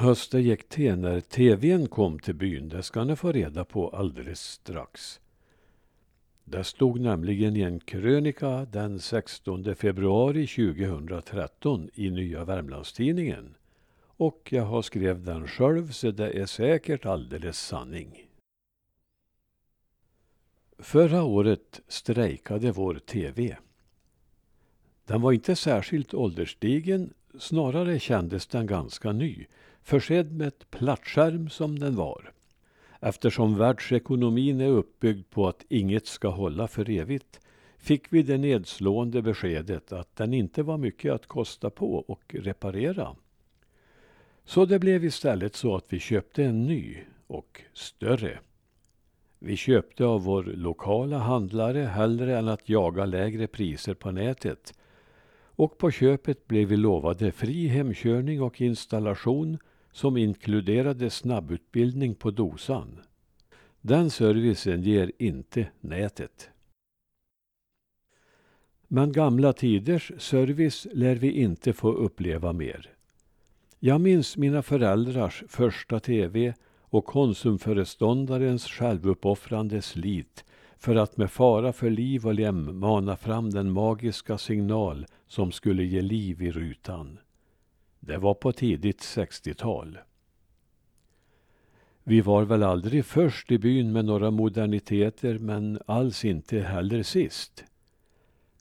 Hösten gick till när tvn kom till byn, det ska ni få reda på alldeles strax. Det stod nämligen i en krönika den 16 februari 2013 i Nya Värmlandstidningen. Och jag har skrev den själv så det är säkert alldeles sanning. Förra året strejkade vår TV. Den var inte särskilt ålderstigen, snarare kändes den ganska ny, försedd med ett plattskärm som den var. Eftersom världsekonomin är uppbyggd på att inget ska hålla för evigt fick vi det nedslående beskedet att den inte var mycket att kosta på och reparera. Så det blev istället så att vi köpte en ny och större. Vi köpte av vår lokala handlare hellre än att jaga lägre priser på nätet. Och på köpet blev vi lovade fri hemkörning och installation som inkluderade snabbutbildning på dosan. Den servicen ger inte nätet. Men gamla tiders service lär vi inte få uppleva mer. Jag minns mina föräldrars första tv och konsumföreståndarens självuppoffrande slit för att med fara för liv och lem mana fram den magiska signal som skulle ge liv i rutan. Det var på tidigt 60-tal. Vi var väl aldrig först i byn med några moderniteter men alls inte heller sist.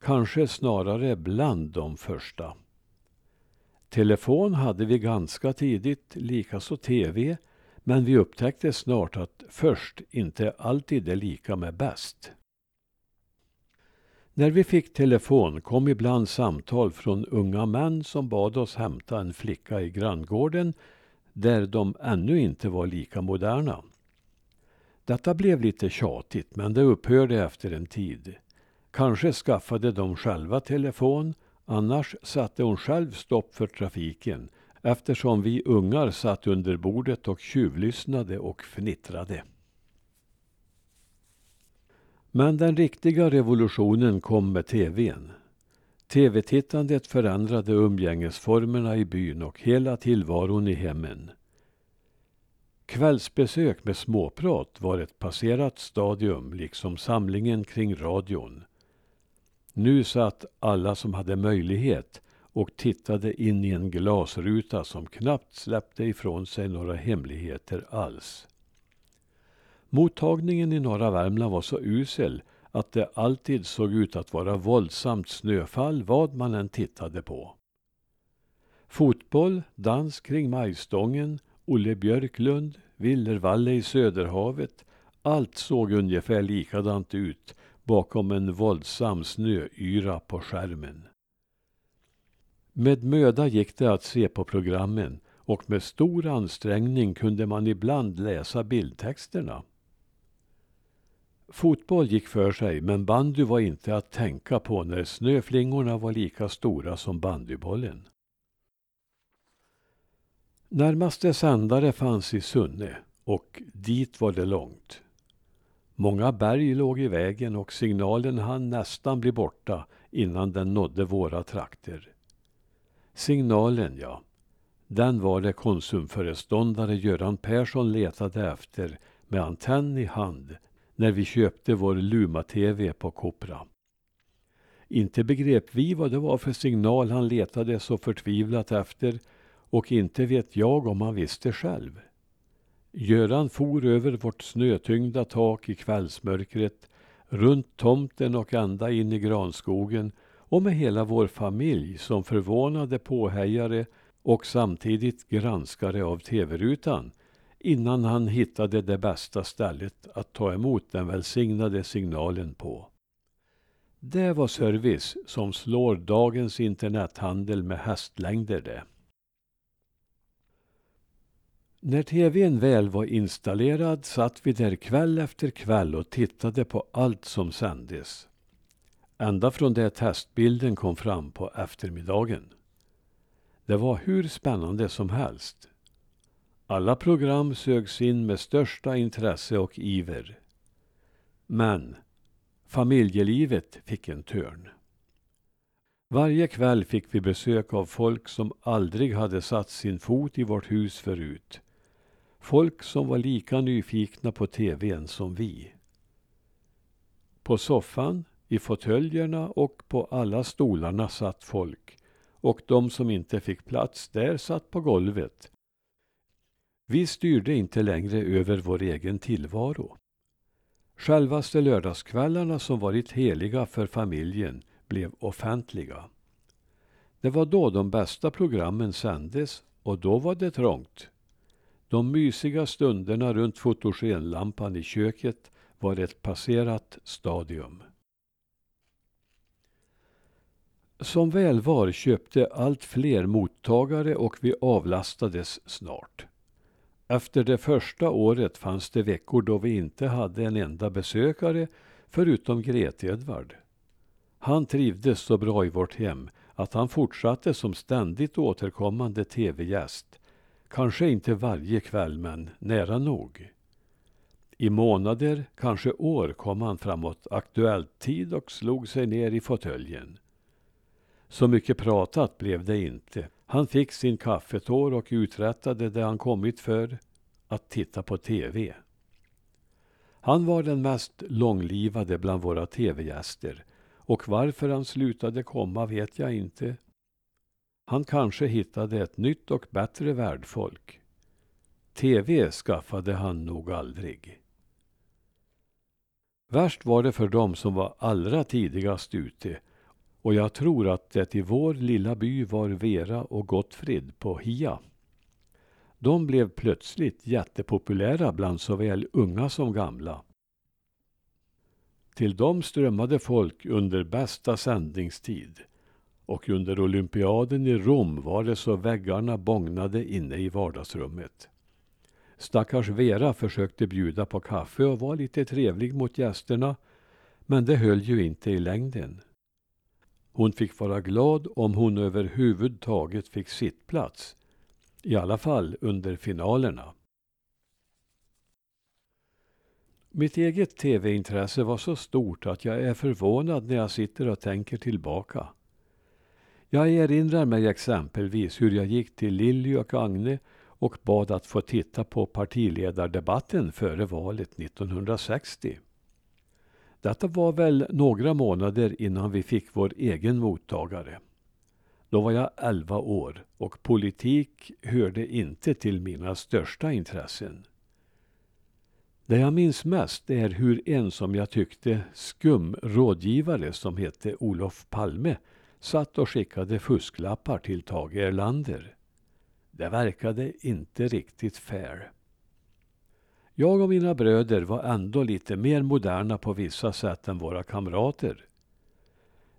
Kanske snarare bland de första. Telefon hade vi ganska tidigt, likaså tv, men vi upptäckte snart att först inte alltid är lika med bäst. När vi fick telefon kom ibland samtal från unga män som bad oss hämta en flicka i granngården där de ännu inte var lika moderna. Detta blev lite tjatigt men det upphörde efter en tid. Kanske skaffade de själva telefon, annars satte hon själv stopp för trafiken eftersom vi ungar satt under bordet och tjuvlyssnade och fnittrade. Men den riktiga revolutionen kom med tvn. Tv-tittandet förändrade umgängesformerna i byn och hela tillvaron i hemmen. Kvällsbesök med småprat var ett passerat stadium, liksom samlingen kring radion. Nu satt alla som hade möjlighet och tittade in i en glasruta som knappt släppte ifrån sig några hemligheter alls. Mottagningen i norra Värmland var så usel att det alltid såg ut att vara våldsamt snöfall vad man än tittade på. Fotboll, dans kring majstången, Olle Björklund, Villervalle i Söderhavet. Allt såg ungefär likadant ut bakom en våldsam snöyra på skärmen. Med möda gick det att se på programmen och med stor ansträngning kunde man ibland läsa bildtexterna. Fotboll gick för sig, men bandy var inte att tänka på när snöflingorna var lika stora som bandybollen. Närmaste sändare fanns i Sunne och dit var det långt. Många berg låg i vägen och signalen hann nästan bli borta innan den nådde våra trakter. Signalen, ja. Den var det konsumföreståndare Göran Persson letade efter med antenn i hand när vi köpte vår Luma-TV på Kopra. Inte begrep vi vad det var för signal han letade så förtvivlat efter och inte vet jag om han visste själv. Göran for över vårt snötyngda tak i kvällsmörkret, runt tomten och ända in i granskogen och med hela vår familj som förvånade påhejare och samtidigt granskare av tv-rutan innan han hittade det bästa stället att ta emot den välsignade signalen på. Det var service som slår dagens internethandel med hästlängder det. När tvn väl var installerad satt vi där kväll efter kväll och tittade på allt som sändes. Ända från det testbilden kom fram på eftermiddagen. Det var hur spännande som helst. Alla program sögs in med största intresse och iver. Men familjelivet fick en törn. Varje kväll fick vi besök av folk som aldrig hade satt sin fot i vårt hus förut. Folk som var lika nyfikna på tvn som vi. På soffan, i fåtöljerna och på alla stolarna satt folk och de som inte fick plats där satt på golvet. Vi styrde inte längre över vår egen tillvaro. Självaste lördagskvällarna som varit heliga för familjen blev offentliga. Det var då de bästa programmen sändes och då var det trångt. De mysiga stunderna runt fotogenlampan i köket var ett passerat stadium. Som väl var köpte allt fler mottagare och vi avlastades snart. Efter det första året fanns det veckor då vi inte hade en enda besökare förutom Grete-Edvard. Han trivdes så bra i vårt hem att han fortsatte som ständigt återkommande tv-gäst. Kanske inte varje kväll, men nära nog. I månader, kanske år, kom han framåt Aktuellt-tid och slog sig ner i fåtöljen. Så mycket pratat blev det inte. Han fick sin kaffetår och uträttade det han kommit för, att titta på tv. Han var den mest långlivade bland våra tv-gäster och varför han slutade komma vet jag inte. Han kanske hittade ett nytt och bättre värdfolk. TV skaffade han nog aldrig. Värst var det för dem som var allra tidigast ute och jag tror att det i vår lilla by var Vera och Gottfrid på Hia. De blev plötsligt jättepopulära bland såväl unga som gamla. Till dem strömmade folk under bästa sändningstid och under olympiaden i Rom var det så väggarna bågnade inne i vardagsrummet. Stackars Vera försökte bjuda på kaffe och var lite trevlig mot gästerna men det höll ju inte i längden. Hon fick vara glad om hon överhuvudtaget fick sittplats. I alla fall under finalerna. Mitt eget tv-intresse var så stort att jag är förvånad när jag sitter och tänker tillbaka. Jag erinrar mig exempelvis hur jag gick till Lilly och Agne och bad att få titta på partiledardebatten före valet 1960. Detta var väl några månader innan vi fick vår egen mottagare. Då var jag elva år och politik hörde inte till mina största intressen. Det jag minns mest är hur en som jag tyckte skum rådgivare som hette Olof Palme satt och skickade fusklappar till Tage Erlander. Det verkade inte riktigt fair. Jag och mina bröder var ändå lite mer moderna på vissa sätt än våra kamrater.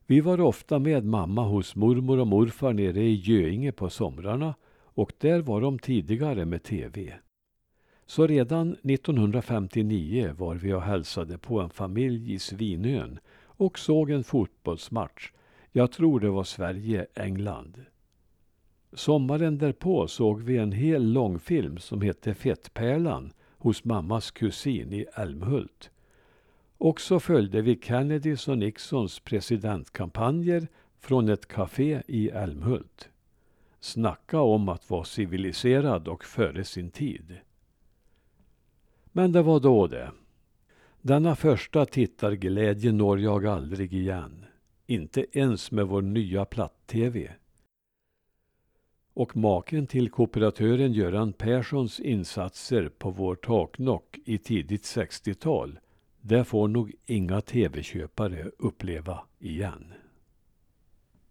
Vi var ofta med mamma hos mormor och morfar nere i Göinge på somrarna och där var de tidigare med tv. Så redan 1959 var vi och hälsade på en familj i Svinön och såg en fotbollsmatch. Jag tror det var Sverige-England. Sommaren därpå såg vi en hel långfilm som hette Fettpärlan hos mammas kusin i Älmhult. Och så följde vi Kennedys och Nixons presidentkampanjer från ett café i Älmhult. Snacka om att vara civiliserad och före sin tid. Men det var då det. Denna första tittarglädje når jag aldrig igen. Inte ens med vår nya platt-tv. Och maken till kooperatören Göran Perssons insatser på vår taknock i tidigt 60-tal, det får nog inga tv-köpare uppleva igen.